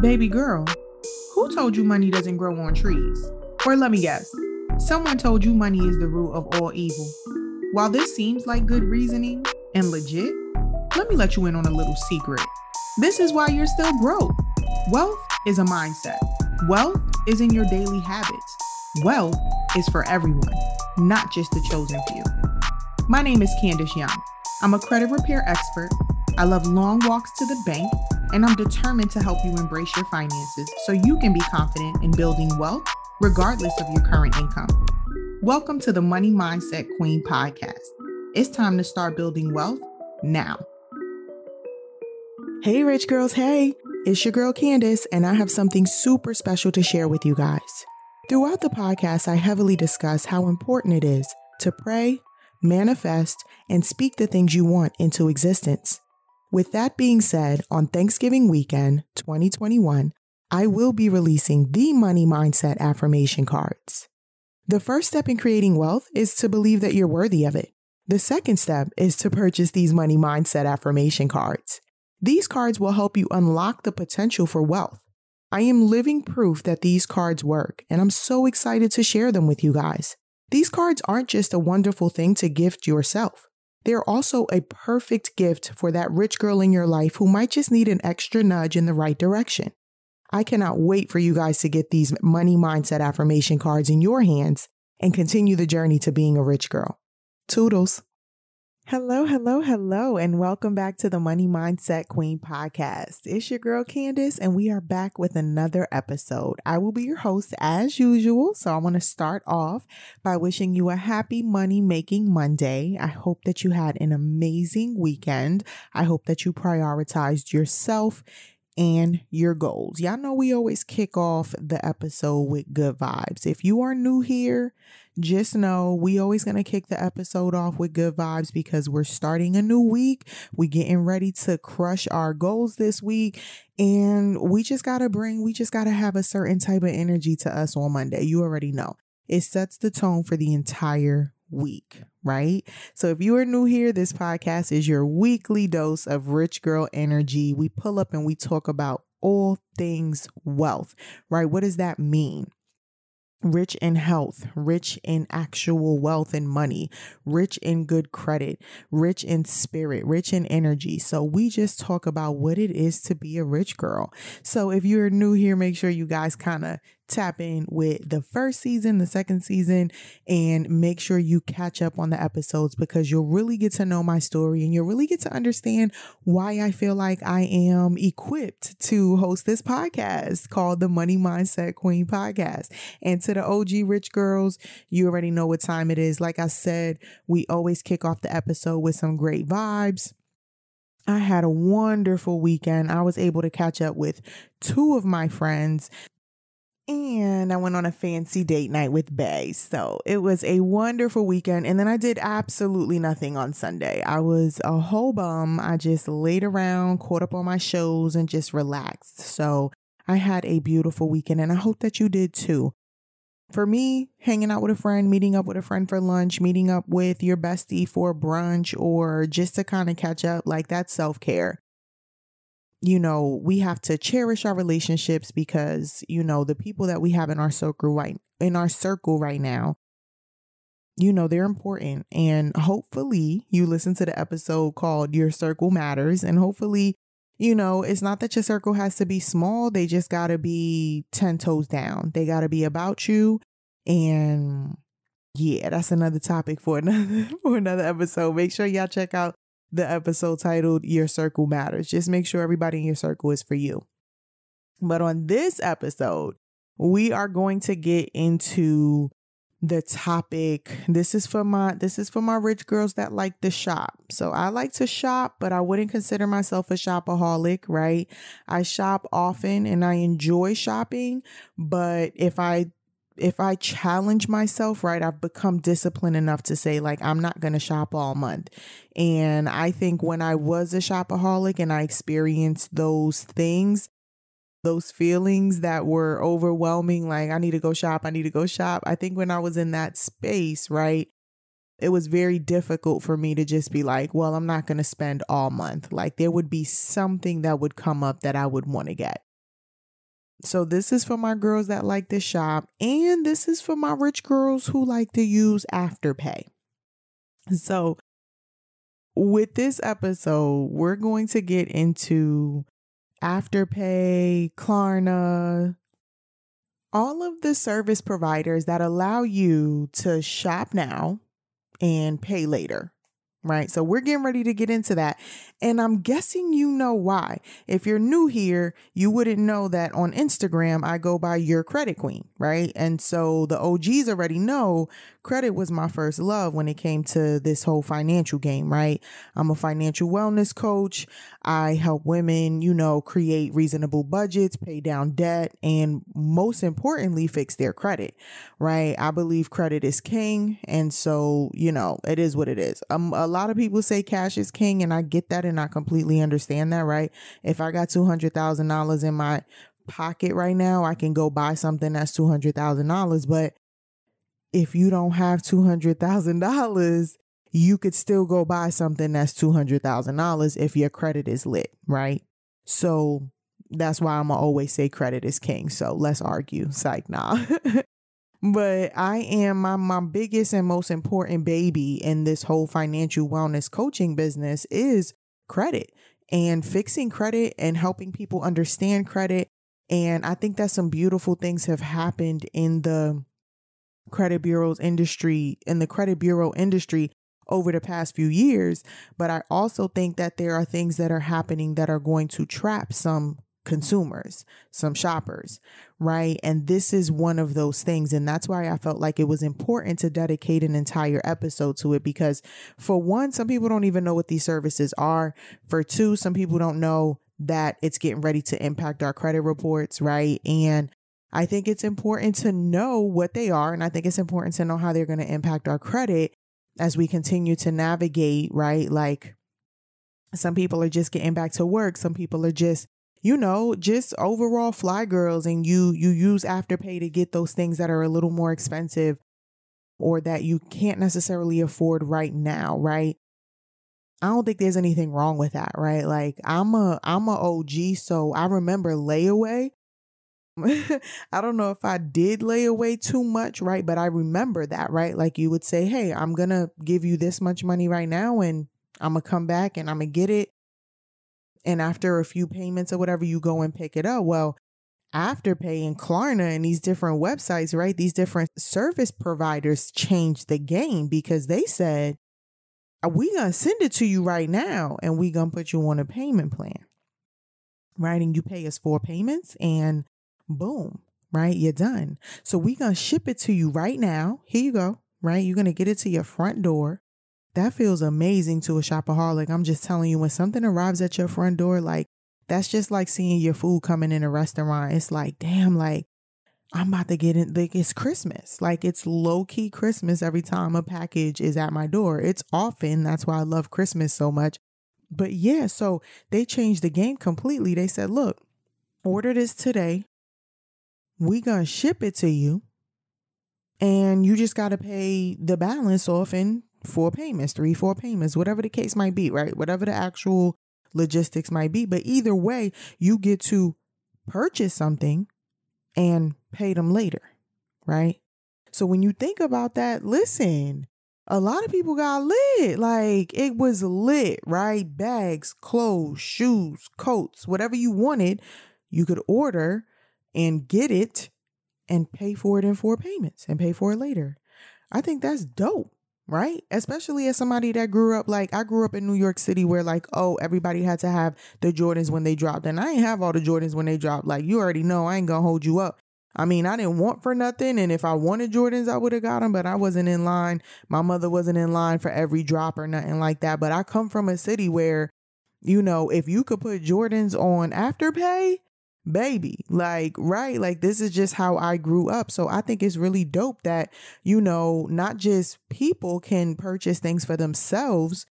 Baby girl, who told you money doesn't grow on trees? Or let me guess, someone told you money is the root of all evil. While this seems like good reasoning and legit, let me let you in on a little secret. This is why you're still broke. Wealth is a mindset. Wealth is in your daily habits. Wealth is for everyone, not just the chosen few. My name is Candice Young. I'm a credit repair expert. I love long walks to the bank, and I'm determined to help you embrace your finances so you can be confident in building wealth regardless of your current income. Welcome to the Money Mindset Queen podcast. It's time to start building wealth now. Hey, rich girls. Hey, it's your girl Candice, and I have something super special to share with you guys. Throughout the podcast, I heavily discuss how important it is to pray, manifest, and speak the things you want into existence. With that being said, on Thanksgiving weekend 2021, I will be releasing the Money Mindset affirmation cards. The first step in creating wealth is to believe that you're worthy of it. The second step is to purchase these Money Mindset affirmation cards. These cards will help you unlock the potential for wealth. I am living proof that these cards work, and I'm so excited to share them with you guys. These cards aren't just a wonderful thing to gift yourself. They're also a perfect gift for that rich girl in your life who might just need an extra nudge in the right direction. I cannot wait for you guys to get these money mindset affirmation cards in your hands and continue the journey to being a rich girl. Toodles. Hello, hello, hello, and welcome back to the Money Mindset Queen podcast. It's your girl Candice, and we are back with another episode. I will be your host as usual. So I want to start off by wishing you a happy money making Monday. I hope that you had an amazing weekend. I hope that you prioritized yourself and your goals. Y'all know we always kick off the episode with good vibes. If you are new here, just know we always going to kick the episode off with good vibes because we're starting a new week. We getting ready to crush our goals this week and we just got to bring we just got to have a certain type of energy to us on Monday. You already know. It sets the tone for the entire week, right? So if you are new here, this podcast is your weekly dose of rich girl energy. We pull up and we talk about all things wealth, right? What does that mean? rich in health, rich in actual wealth and money, rich in good credit, rich in spirit, rich in energy. So we just talk about what it is to be a rich girl. So if you're new here, make sure you guys kind of tap in with the first season, the second season, and make sure you catch up on the episodes because you'll really get to know my story and you'll really get to understand why I feel like I am equipped to host this podcast called the Money Mindset Queen Podcast. And to the OG Rich Girls, you already know what time it is. Like I said, we always kick off the episode with some great vibes. I had a wonderful weekend. I was able to catch up with two of my friends and I went on a fancy date night with Bay. So it was a wonderful weekend. And then I did absolutely nothing on Sunday. I was a whole bum. I just laid around, caught up on my shows, and just relaxed. So I had a beautiful weekend, and I hope that you did too. For me, hanging out with a friend, meeting up with a friend for lunch, meeting up with your bestie for brunch, or just to kind of catch up, like that's self care you know, we have to cherish our relationships because, you know, the people that we have in our circle right in our circle right now, you know, they're important. And hopefully you listen to the episode called Your Circle Matters. And hopefully, you know, it's not that your circle has to be small. They just gotta be 10 toes down. They gotta be about you. And yeah, that's another topic for another for another episode. Make sure y'all check out the episode titled Your Circle Matters. Just make sure everybody in your circle is for you. But on this episode, we are going to get into the topic this is for my this is for my rich girls that like to shop so i like to shop but i wouldn't consider myself a shopaholic right i shop often and i enjoy shopping but if i if I challenge myself, right, I've become disciplined enough to say, like, I'm not going to shop all month. And I think when I was a shopaholic and I experienced those things, those feelings that were overwhelming, like, I need to go shop, I need to go shop. I think when I was in that space, right, it was very difficult for me to just be like, well, I'm not going to spend all month. Like, there would be something that would come up that I would want to get. So this is for my girls that like to shop, and this is for my rich girls who like to use Afterpay. So with this episode, we're going to get into Afterpay, Klarna, all of the service providers that allow you to shop now and pay later right? So we're getting ready to get into that. And I'm guessing you know why. If you're new here, you wouldn't know that on Instagram, I go by your credit queen, right? And so the OGs already know credit was my first love when it came to this whole financial game, right? I'm a financial wellness coach. I help women, you know, create reasonable budgets, pay down debt, and most importantly, fix their credit, right? I believe credit is king. And so, you know, it is what it is. Um, a lot of people say cash is king, and I get that and I completely understand that, right? If I got $200,000 in my pocket right now, I can go buy something that's $200,000. But if you don't have $200,000, you could still go buy something that's $200,000 if your credit is lit, right? So that's why I'm always say credit is king. So let's argue. Psych, nah. but I am my, my biggest and most important baby in this whole financial wellness coaching business is credit and fixing credit and helping people understand credit. And I think that some beautiful things have happened in the credit bureaus industry, in the credit bureau industry over the past few years. But I also think that there are things that are happening that are going to trap some consumers, some shoppers, right? And this is one of those things. And that's why I felt like it was important to dedicate an entire episode to it because, for one, some people don't even know what these services are. For two, some people don't know that it's getting ready to impact our credit reports, right? And I think it's important to know what they are. And I think it's important to know how they're going to impact our credit as we continue to navigate, right? Like some people are just getting back to work. Some people are just you know, just overall fly girls and you you use Afterpay to get those things that are a little more expensive or that you can't necessarily afford right now, right? I don't think there's anything wrong with that, right? Like I'm a I'm a OG, so I remember layaway. I don't know if I did lay away too much, right? But I remember that, right? Like you would say, Hey, I'm gonna give you this much money right now and I'm gonna come back and I'm gonna get it and after a few payments or whatever, you go and pick it up. Well, Afterpay and Klarna and these different websites, right? These different service providers changed the game because they said, uh, we gonna send it to you right now and we gonna put you on a payment plan. Right. And you pay us four payments and boom, right? You're done. So we're gonna ship it to you right now. Here you go. Right. You're gonna get it to your front door that feels amazing to a shopaholic. I'm just telling you, when something arrives at your front door, like that's just like seeing your food coming in a restaurant. It's like, damn, like I'm about to get in. Like it's Christmas. Like it's low key Christmas every time a package is at my door. It's often. That's why I love Christmas so much. But yeah, so they changed the game completely. They said, look, order this today. We gonna ship it to you. And you just gotta pay the balance off in four payments, three, four payments, whatever the case might be, right? Whatever the actual logistics might be. But either way, you get to purchase something and pay them later, right? So when you think about that, listen, a lot of people got lit. Like it was lit, right? Bags, clothes, shoes, coats, whatever you wanted, you could order and get it and pay for it in four payments and pay for it later. I think that's dope right? Especially as somebody that grew up like I grew up in New York City where like, oh, everybody had to have the Jordans when they dropped. And I ain't have all the Jordans when they dropped. Like you already know I ain't gonna hold you up. I mean, I didn't want for nothing. And if I wanted Jordans, I would have got them, but I wasn't in line. My mother wasn't in line for every drop or nothing like that. But I come from a city where, you know, if you could put Jordans on Afterpay, baby. Like, right? Like, this is just how I grew up. So I think it's really dope that, you know, not just people can purchase things for themselves,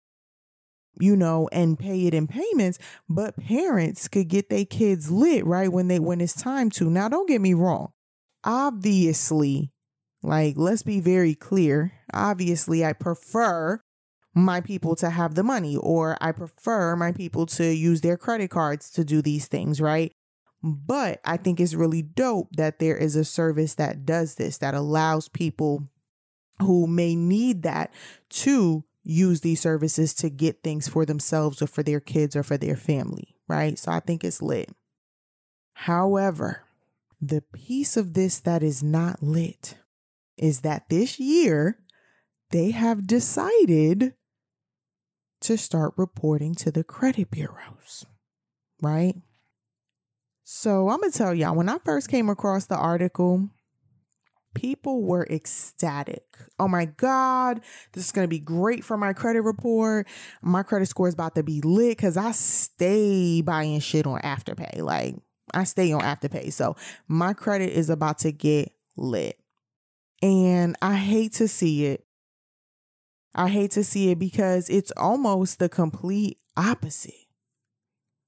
you know, and pay it in payments, but parents could get their kids lit, right? When they, when it's time to. Now, don't get me wrong. Obviously, like, let's be very clear. Obviously, I prefer my people to have the money, or I prefer my people to use their credit cards to do these things, right? But I think it's really dope that there is a service that does this, that allows people who may need that to use these services to get things for themselves or for their kids or for their family, right? So I think it's lit. However, the piece of this that is not lit is that this year they have decided to start reporting to the credit bureaus, right? So I'm going to tell y'all, when I first came across the article, people were ecstatic. Oh my God, this is going to be great for my credit report. My credit score is about to be lit because I stay buying shit on Afterpay. Like, I stay on Afterpay. So my credit is about to get lit. And I hate to see it. I hate to see it because it's almost the complete opposite.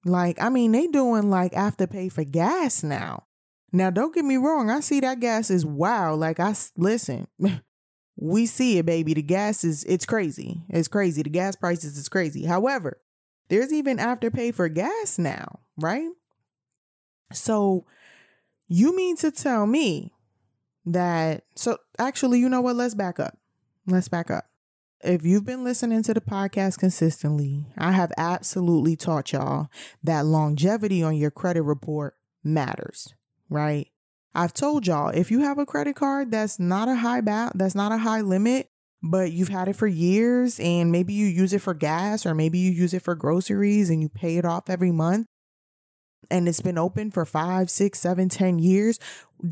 Like, I mean, they doing like Afterpay for gas now. Now, don't get me wrong. I see that gas is wow. Like, I listen, we see it, baby. The gas is, it's crazy. It's crazy. The gas prices is crazy. However, there's even Afterpay for gas now, right? So, you mean to tell me that, so actually, you know what? Let's back up. Let's back up if you've been listening to the podcast consistently, I have absolutely taught y'all that longevity on your credit report matters, right? I've told y'all if you have a credit card that's not a high ba- that's not a high limit, but you've had it for years and maybe you use it for gas or maybe you use it for groceries and you pay it off every month and it's been open for five, six, seven, ten years,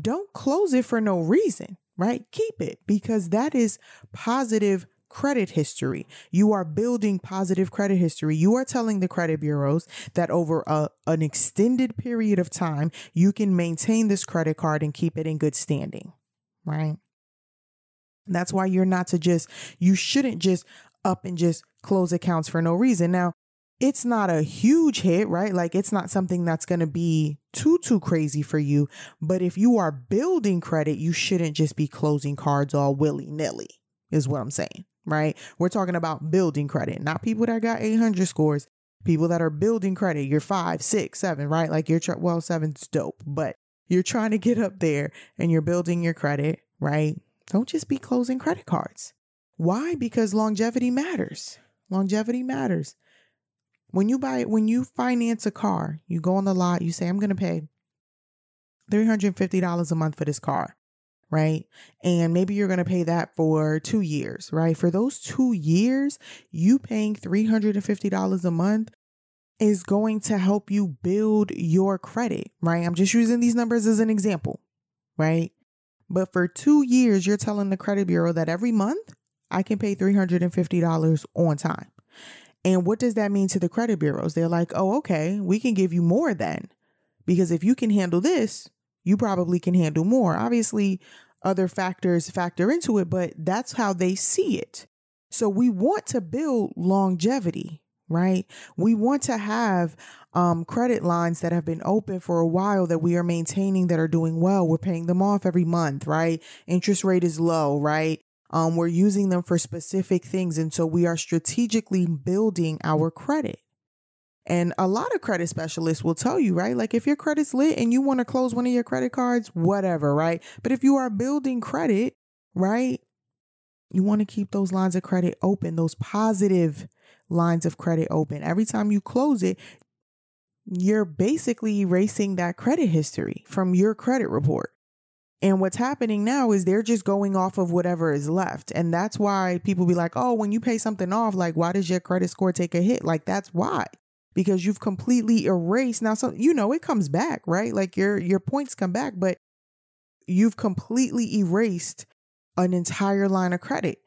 don't close it for no reason, right? Keep it because that is positive credit history. You are building positive credit history. You are telling the credit bureaus that over a, an extended period of time, you can maintain this credit card and keep it in good standing, right? That's why you're not to just, you shouldn't just up and just close accounts for no reason. Now, it's not a huge hit, right? Like it's not something that's going to be too, too crazy for you. But if you are building credit, you shouldn't just be closing cards all willy nilly, is what I'm saying right? We're talking about building credit, not people that got 800 scores, people that are building credit. You're five, six, seven, right? Like you're, tr- well, seven's dope, but you're trying to get up there and you're building your credit, right? Don't just be closing credit cards. Why? Because longevity matters. Longevity matters. When you buy when you finance a car, you go on the lot, you say, I'm to pay $350 a month for this car right? And maybe you're going to pay that for two years, right? For those two years, you paying $350 a month is going to help you build your credit, right? I'm just using these numbers as an example, right? But for two years, you're telling the credit bureau that every month I can pay $350 on time. And what does that mean to the credit bureaus? They're like, oh, okay, we can give you more then. Because if you can handle this, you probably can handle more. Obviously, other factors factor into it, but that's how they see it. So we want to build longevity, right? We want to have um, credit lines that have been open for a while that we are maintaining that are doing well. We're paying them off every month, right? Interest rate is low, right? Um, we're using them for specific things. And so we are strategically building our credit. And a lot of credit specialists will tell you, right? Like if your credit's lit and you want to close one of your credit cards, whatever, right? But if you are building credit, right? You want to keep those lines of credit open, those positive lines of credit open. Every time you close it, you're basically erasing that credit history from your credit report. And what's happening now is they're just going off of whatever is left. And that's why people be like, oh, when you pay something off, like, why does your credit score take a hit? Like, that's why because you've completely erased now so you know it comes back right? Like your your points come back but you've completely erased an entire line of credit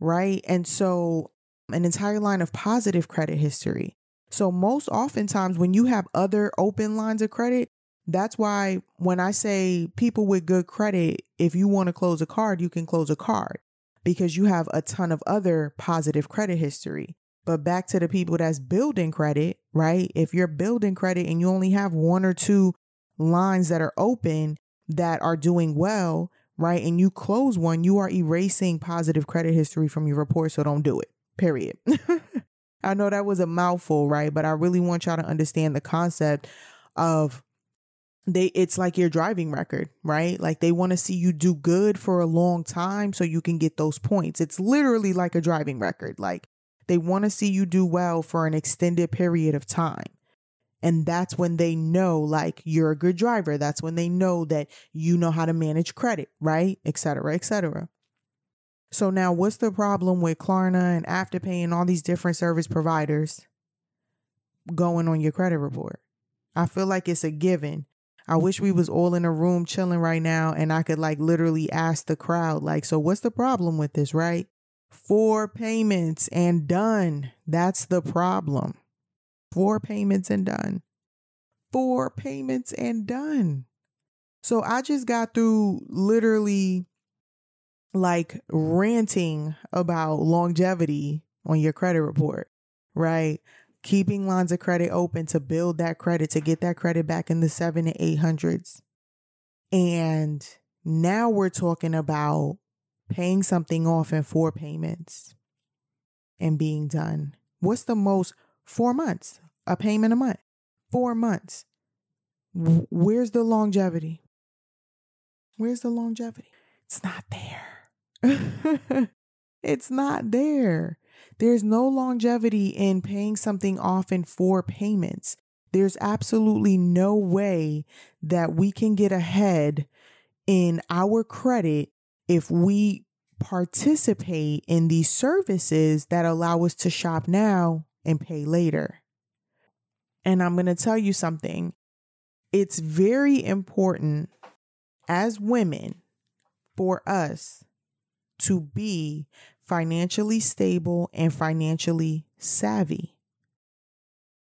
right? And so an entire line of positive credit history. So most oftentimes when you have other open lines of credit that's why when i say people with good credit if you want to close a card you can close a card because you have a ton of other positive credit history but back to the people that's building credit, right? If you're building credit and you only have one or two lines that are open that are doing well, right? And you close one, you are erasing positive credit history from your report. So don't do it, period. I know that was a mouthful, right? But I really want y'all to understand the concept of they it's like your driving record, right? Like they want to see you do good for a long time so you can get those points. It's literally like a driving record. Like they want to see you do well for an extended period of time. And that's when they know like you're a good driver. That's when they know that you know how to manage credit, right? Et cetera, et cetera. So now what's the problem with Klarna and Afterpay and all these different service providers going on your credit report? I feel like it's a given I wish we was all in a room chilling right now and I could like literally ask the crowd like so what's the problem with this, right? Four payments and done. That's the problem. Four payments and done. Four payments and done. So I just got through literally like ranting about longevity on your credit report, right? keeping lines of credit open to build that credit, to get that credit back in the seven and eight hundreds. And now we're talking about paying something off in four payments and being done. What's the most? Four months, a payment a month, four months. Where's the longevity? Where's the longevity? It's not there. it's not there. There's no longevity in paying something off in four payments. There's absolutely no way that we can get ahead in our credit if we participate in these services that allow us to shop now and pay later. And I'm going to tell you something. It's very important as women for us to be financially stable and financially savvy.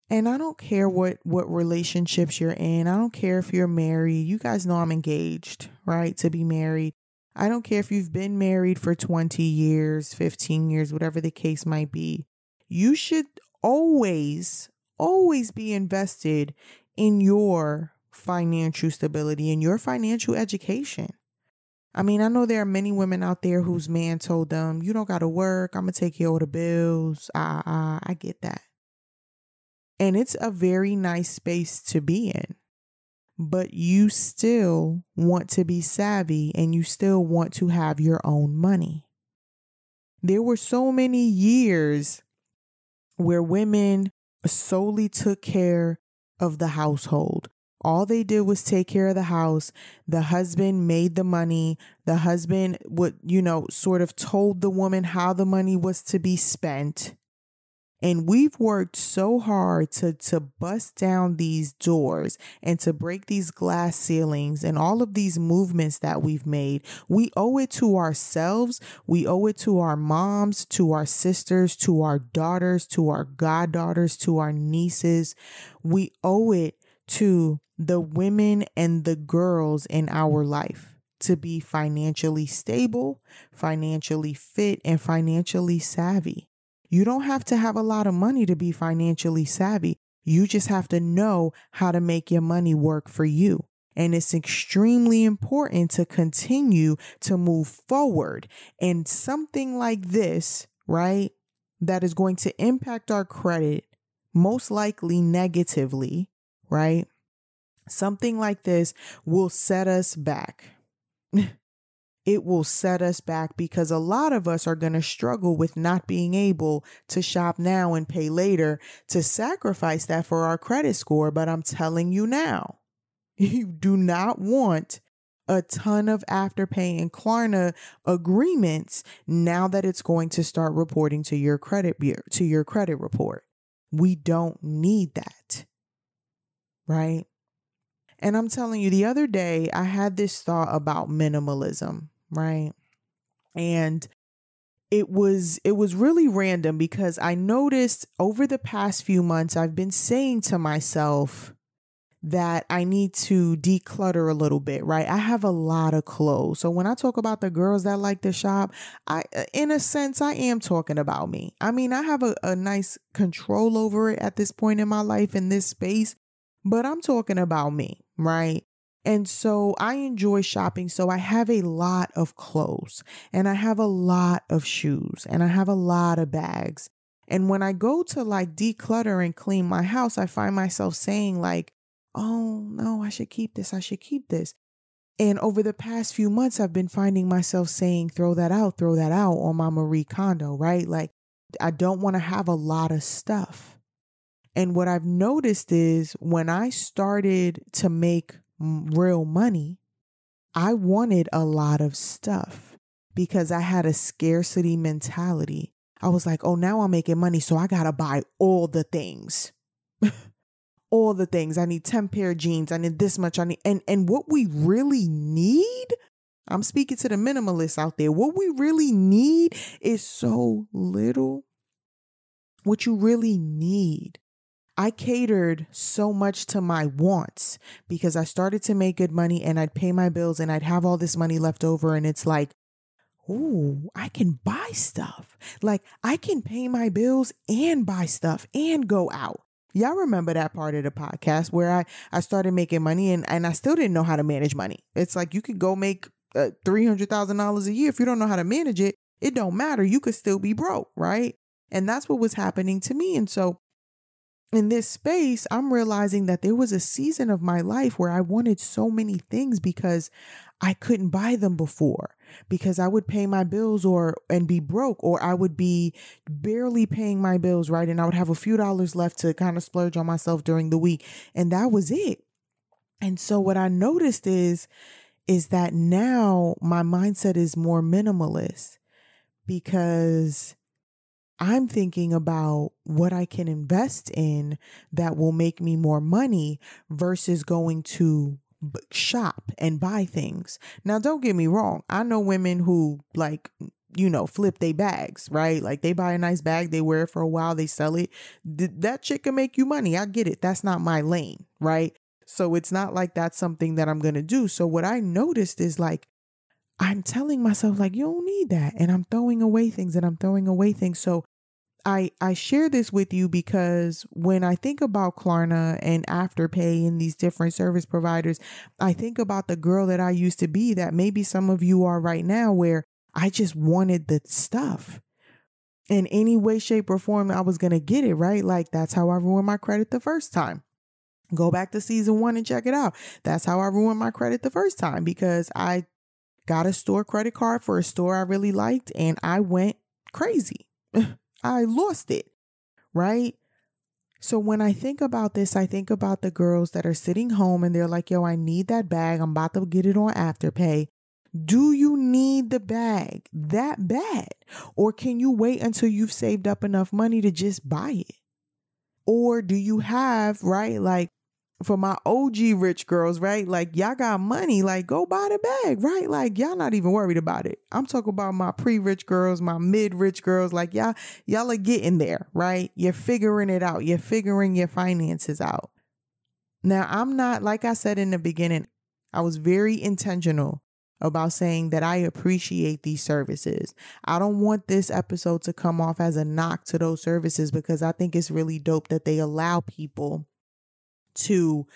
And I don't care what what relationships you're in. I don't care if you're married. You guys know I'm engaged, right? To be married. I don't care if you've been married for 20 years, 15 years, whatever the case might be. You should always always be invested in your financial stability and your financial education. I mean, I know there are many women out there whose man told them, "You don't got to work. I'm gonna take care of the bills." Ah, I get that, and it's a very nice space to be in. But you still want to be savvy, and you still want to have your own money. There were so many years where women solely took care of the household all they did was take care of the house. The husband made the money. The husband would, you know, sort of told the woman how the money was to be spent. And we've worked so hard to, to bust down these doors and to break these glass ceilings and all of these movements that we've made. We owe it to ourselves. We owe it to our moms, to our sisters, to our daughters, to our goddaughters, to our nieces. We owe it to the women and the girls in our life to be financially stable, financially fit, and financially savvy. You don't have to have a lot of money to be financially savvy. You just have to know how to make your money work for you. And it's extremely important to continue to move forward. And something like this, right, that is going to impact our credit most likely negatively, right? Something like this will set us back. it will set us back because a lot of us are going to struggle with not being able to shop now and pay later to sacrifice that for our credit score. But I'm telling you now, you do not want a ton of afterpay and Klarna agreements now that it's going to start reporting to your credit to your credit report. We don't need that. Right? And I'm telling you, the other day I had this thought about minimalism, right? And it was it was really random because I noticed over the past few months I've been saying to myself that I need to declutter a little bit, right? I have a lot of clothes. So when I talk about the girls that like to shop, I in a sense I am talking about me. I mean, I have a, a nice control over it at this point in my life in this space, but I'm talking about me, right? And so I enjoy shopping. So I have a lot of clothes and I have a lot of shoes and I have a lot of bags. And when I go to like declutter and clean my house, I find myself saying, like, oh no, I should keep this, I should keep this. And over the past few months, I've been finding myself saying, throw that out, throw that out on my Marie Kondo, right? Like, I don't want to have a lot of stuff. And what I've noticed is when I started to make real money, I wanted a lot of stuff because I had a scarcity mentality. I was like, oh, now I'm making money, so I got to buy all the things. all the things. I need 10 pair of jeans. I need this much. I need and and what we really need, I'm speaking to the minimalists out there. What we really need is so little. What you really need I catered so much to my wants because I started to make good money and I'd pay my bills and I'd have all this money left over. And it's like, ooh, I can buy stuff. Like I can pay my bills and buy stuff and go out. Y'all remember that part of the podcast where I, I started making money and, and I still didn't know how to manage money. It's like you could go make uh, $300,000 a year. If you don't know how to manage it, it don't matter. You could still be broke, right? And that's what was happening to me. And so in this space, I'm realizing that there was a season of my life where I wanted so many things because I couldn't buy them before because I would pay my bills or and be broke or I would be barely paying my bills right and I would have a few dollars left to kind of splurge on myself during the week and that was it. And so what I noticed is is that now my mindset is more minimalist because I'm thinking about what I can invest in that will make me more money versus going to shop and buy things. Now, don't get me wrong. I know women who like, you know, flip their bags, right? Like they buy a nice bag, they wear it for a while, they sell it. Th- that chick can make you money. I get it. That's not my lane, right? So it's not like that's something that I'm going to do. So what I noticed is like, I'm telling myself like you don't need that and I'm throwing away things and I'm throwing away things. So I I share this with you because when I think about Klarna and Afterpay and these different service providers, I think about the girl that I used to be that maybe some of you are right now where I just wanted the stuff. In any way, shape, or form, I was gonna get it, right? Like that's how I ruined my credit the first time. Go back to season one and check it out. That's how I ruined my credit the first time because I got a store credit card for a store I really liked and I went crazy. I lost it, right? So when I think about this, I think about the girls that are sitting home and they're like, yo, I need that bag. I'm about to get it on Afterpay. Do you need the bag that bad? Or can you wait until you've saved up enough money to just buy it? Or do you have, right, like for my OG rich girls, right? Like y'all got money, like go buy the bag, right? Like y'all not even worried about it. I'm talking about my pre-rich girls, my mid-rich girls, like y'all y'all are getting there, right? You're figuring it out. You're figuring your finances out. Now, I'm not like I said in the beginning, I was very intentional about saying that I appreciate these services. I don't want this episode to come off as a knock to those services because I think it's really dope that they allow people to,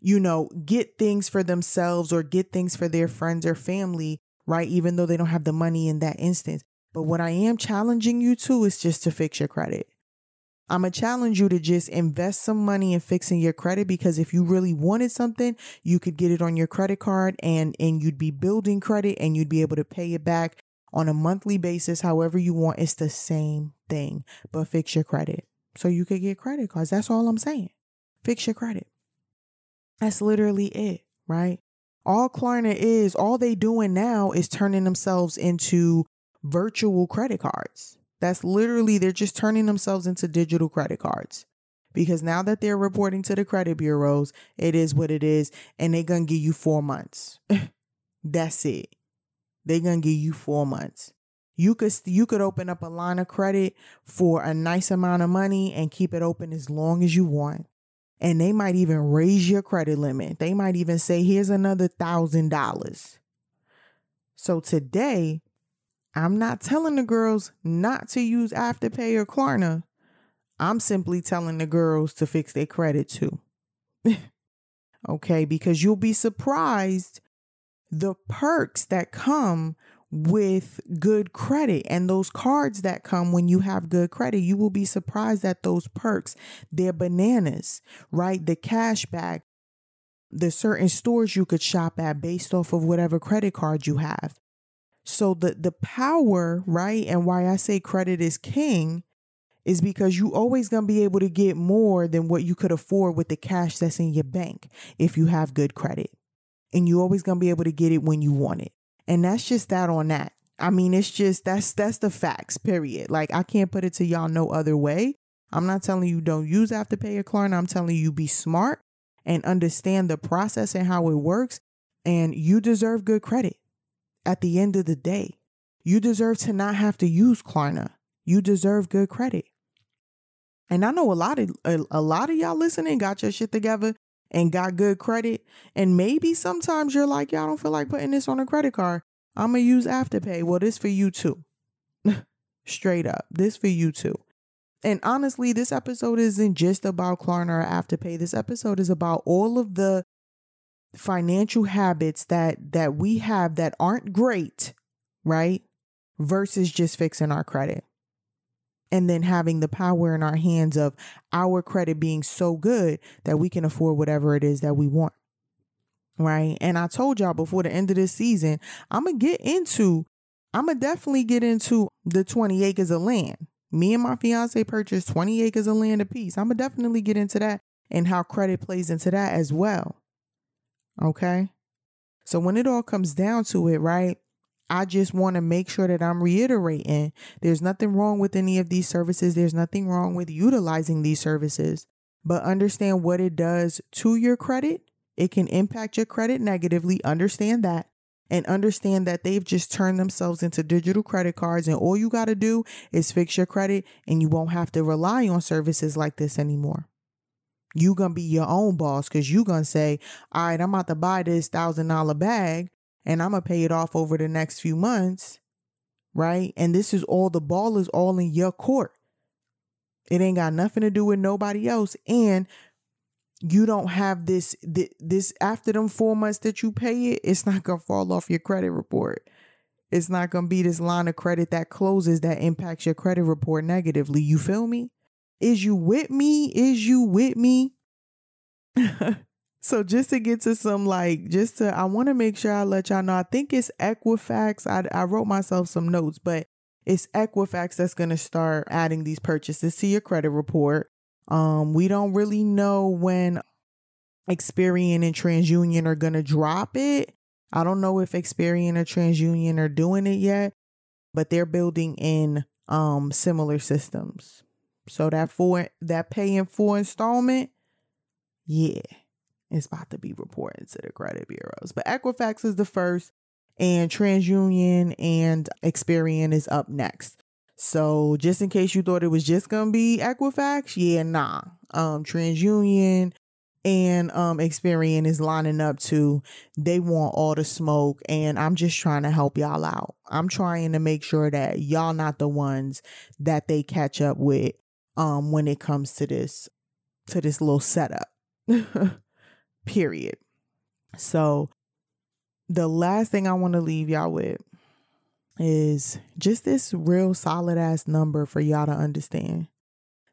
you know, get things for themselves or get things for their friends or family, right? Even though they don't have the money in that instance. But what I am challenging you to is just to fix your credit. I'm going to challenge you to just invest some money in fixing your credit because if you really wanted something, you could get it on your credit card and and you'd be building credit and you'd be able to pay it back on a monthly basis however you want. It's the same thing, but fix your credit. So you could get credit cards. That's all I'm saying. Fix your credit. That's literally it, right? All Klarna is, all they doing now is turning themselves into virtual credit cards. That's literally, they're just turning themselves into digital credit cards. Because now that they're reporting to the credit bureaus, it is what it is, and they're gonna give you four months. That's it. They're gonna give you four months. You could you could open up a line of credit for a nice amount of money and keep it open as long as you want and they might even raise your credit limit. They might even say, here's another thousand dollars. So today, I'm not telling the girls not to use Afterpay or Klarna. I'm simply telling the girls to fix their credit too. okay, because you'll be surprised the perks that come with good credit and those cards that come when you have good credit you will be surprised at those perks they're bananas right the cash back the certain stores you could shop at based off of whatever credit card you have. So the the power, right? And why I say credit is king is because you always going to be able to get more than what you could afford with the cash that's in your bank if you have good credit. And you always going to be able to get it when you want it. And that's just that on that. I mean, it's just that's that's the facts, period. Like I can't put it to y'all no other way. I'm not telling you don't use Afterpay or Klarna. I'm telling you be smart and understand the process and how it works. And you deserve good credit at the end of the day. You deserve to not have to use Klarna. You deserve good credit. And I know a lot of a, a lot of y'all listening got your shit together and got good credit. And maybe sometimes you're like, y'all don't feel like putting this on a credit card. I'm gonna use Afterpay. Well, this for you too. Straight up. This for you too. And honestly, this episode isn't just about Klarna or Afterpay. This episode is about all of the financial habits that that we have that aren't great, right? Versus just fixing our credit. And then having the power in our hands of our credit being so good that we can afford whatever it is that we want. Right. And I told y'all before the end of this season, I'm going to get into, I'm going to definitely get into the 20 acres of land. Me and my fiance purchased 20 acres of land apiece. I'm going to definitely get into that and how credit plays into that as well. Okay. So when it all comes down to it, right? I just want to make sure that I'm reiterating there's nothing wrong with any of these services. There's nothing wrong with utilizing these services, but understand what it does to your credit. It can impact your credit negatively. Understand that. And understand that they've just turned themselves into digital credit cards, and all you got to do is fix your credit, and you won't have to rely on services like this anymore you gonna be your own boss because you gonna say all right i'm about to buy this thousand dollar bag and i'm gonna pay it off over the next few months right? And this is all the ball is all in your court. It ain't got nothing to do with nobody else. And you don't have this this after them four months that you pay it it's not gonna fall off your credit report. It's not gonna be this line of credit that closes that impacts your credit report negatively. You feel me? Is you with me? Is you with me? so just to get to some like just to I want to make sure I let y'all know. I think it's Equifax. I I wrote myself some notes, but it's Equifax that's going to start adding these purchases to your credit report. Um we don't really know when Experian and TransUnion are going to drop it. I don't know if Experian or TransUnion are doing it yet, but they're building in um similar systems. So that for that paying for installment, yeah, it's about to be reported to the credit bureaus. But Equifax is the first, and TransUnion and Experian is up next. So just in case you thought it was just gonna be Equifax, yeah, nah. Um, TransUnion and um Experian is lining up to they want all the smoke and I'm just trying to help y'all out. I'm trying to make sure that y'all not the ones that they catch up with um when it comes to this to this little setup. Period. So the last thing I want to leave y'all with is just this real solid ass number for y'all to understand.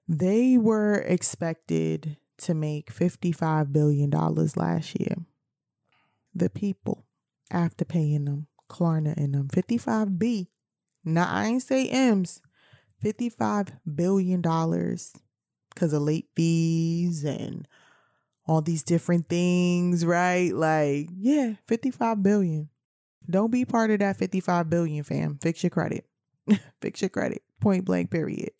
They were expected to make $55 billion last year. The people, after paying them, Klarna and them, 55B. Now, I ain't say M's. $55 billion because of late fees and all these different things, right? Like, yeah, 55 billion. Don't be part of that 55 billion, fam. Fix your credit. Fix your credit. Point blank, period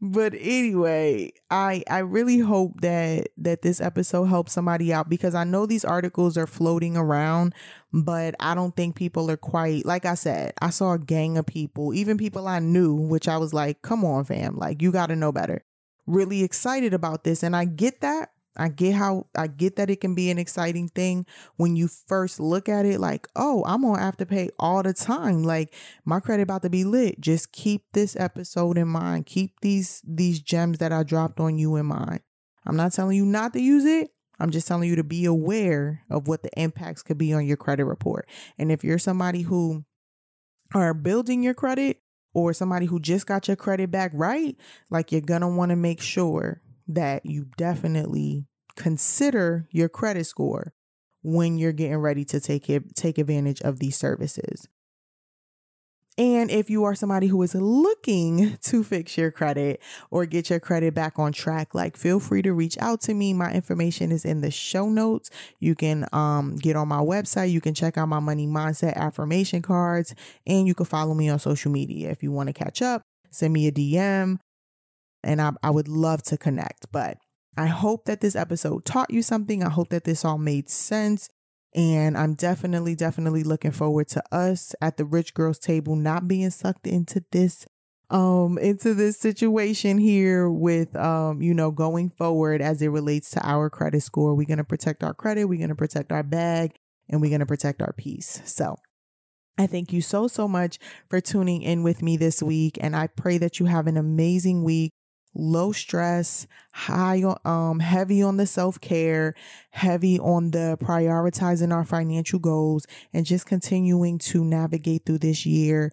but anyway i i really hope that that this episode helps somebody out because i know these articles are floating around but i don't think people are quite like i said i saw a gang of people even people i knew which i was like come on fam like you got to know better really excited about this and i get that I get how I get that it can be an exciting thing when you first look at it like, oh, I'm gonna have to pay all the time. Like my credit about to be lit. Just keep this episode in mind. Keep these these gems that I dropped on you in mind. I'm not telling you not to use it. I'm just telling you to be aware of what the impacts could be on your credit report. And if you're somebody who are building your credit or somebody who just got your credit back right, like you're gonna want to make sure that you definitely consider your credit score when you're getting ready to take it, take advantage of these services. And if you are somebody who is looking to fix your credit or get your credit back on track, like feel free to reach out to me. My information is in the show notes. You can um, get on my website. You can check out my money mindset affirmation cards and you can follow me on social media. If you want to catch up, send me a DM and I, I would love to connect. But I hope that this episode taught you something. I hope that this all made sense. And I'm definitely, definitely looking forward to us at the rich girls table not being sucked into this um into this situation here with um you know going forward as it relates to our credit score we're going to protect our credit we're going to protect our bag and we're going to protect our peace so I thank you so, so much for tuning in with me this week. And I pray that you have an amazing week low stress, high um, heavy on the self care, heavy on the prioritizing our financial goals, and just continuing to navigate through this year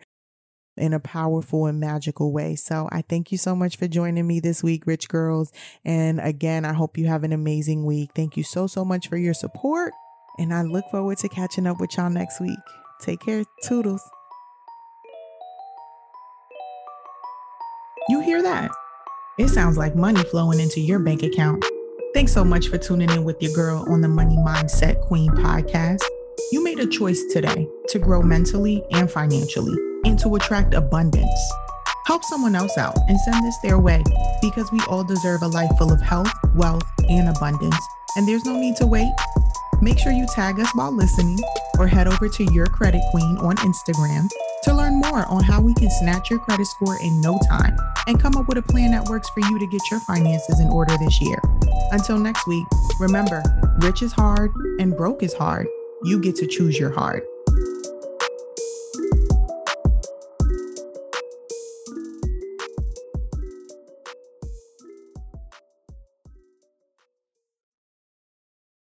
in a powerful and magical way. So I thank you so much for joining me this week, Rich Girls. And again, I hope you have an amazing week. Thank you so, so much for your support. And I look forward to catching up with y'all next week. Take care. Toodles. You hear that? It sounds like money flowing into your bank account. Thanks so much for tuning in with your girl on the Money Mindset Queen podcast. You made a choice today to grow mentally and financially and to attract abundance. Help someone else out and send this their way because we all deserve a life full of health, wealth, and abundance. And there's no need to wait. Make sure you tag us while listening or head over to Your Credit Queen on Instagram to learn more on how we can snatch your credit score in no time and come up with a plan that works for you to get your finances in order this year. Until next week, remember rich is hard and broke is hard. You get to choose your hard.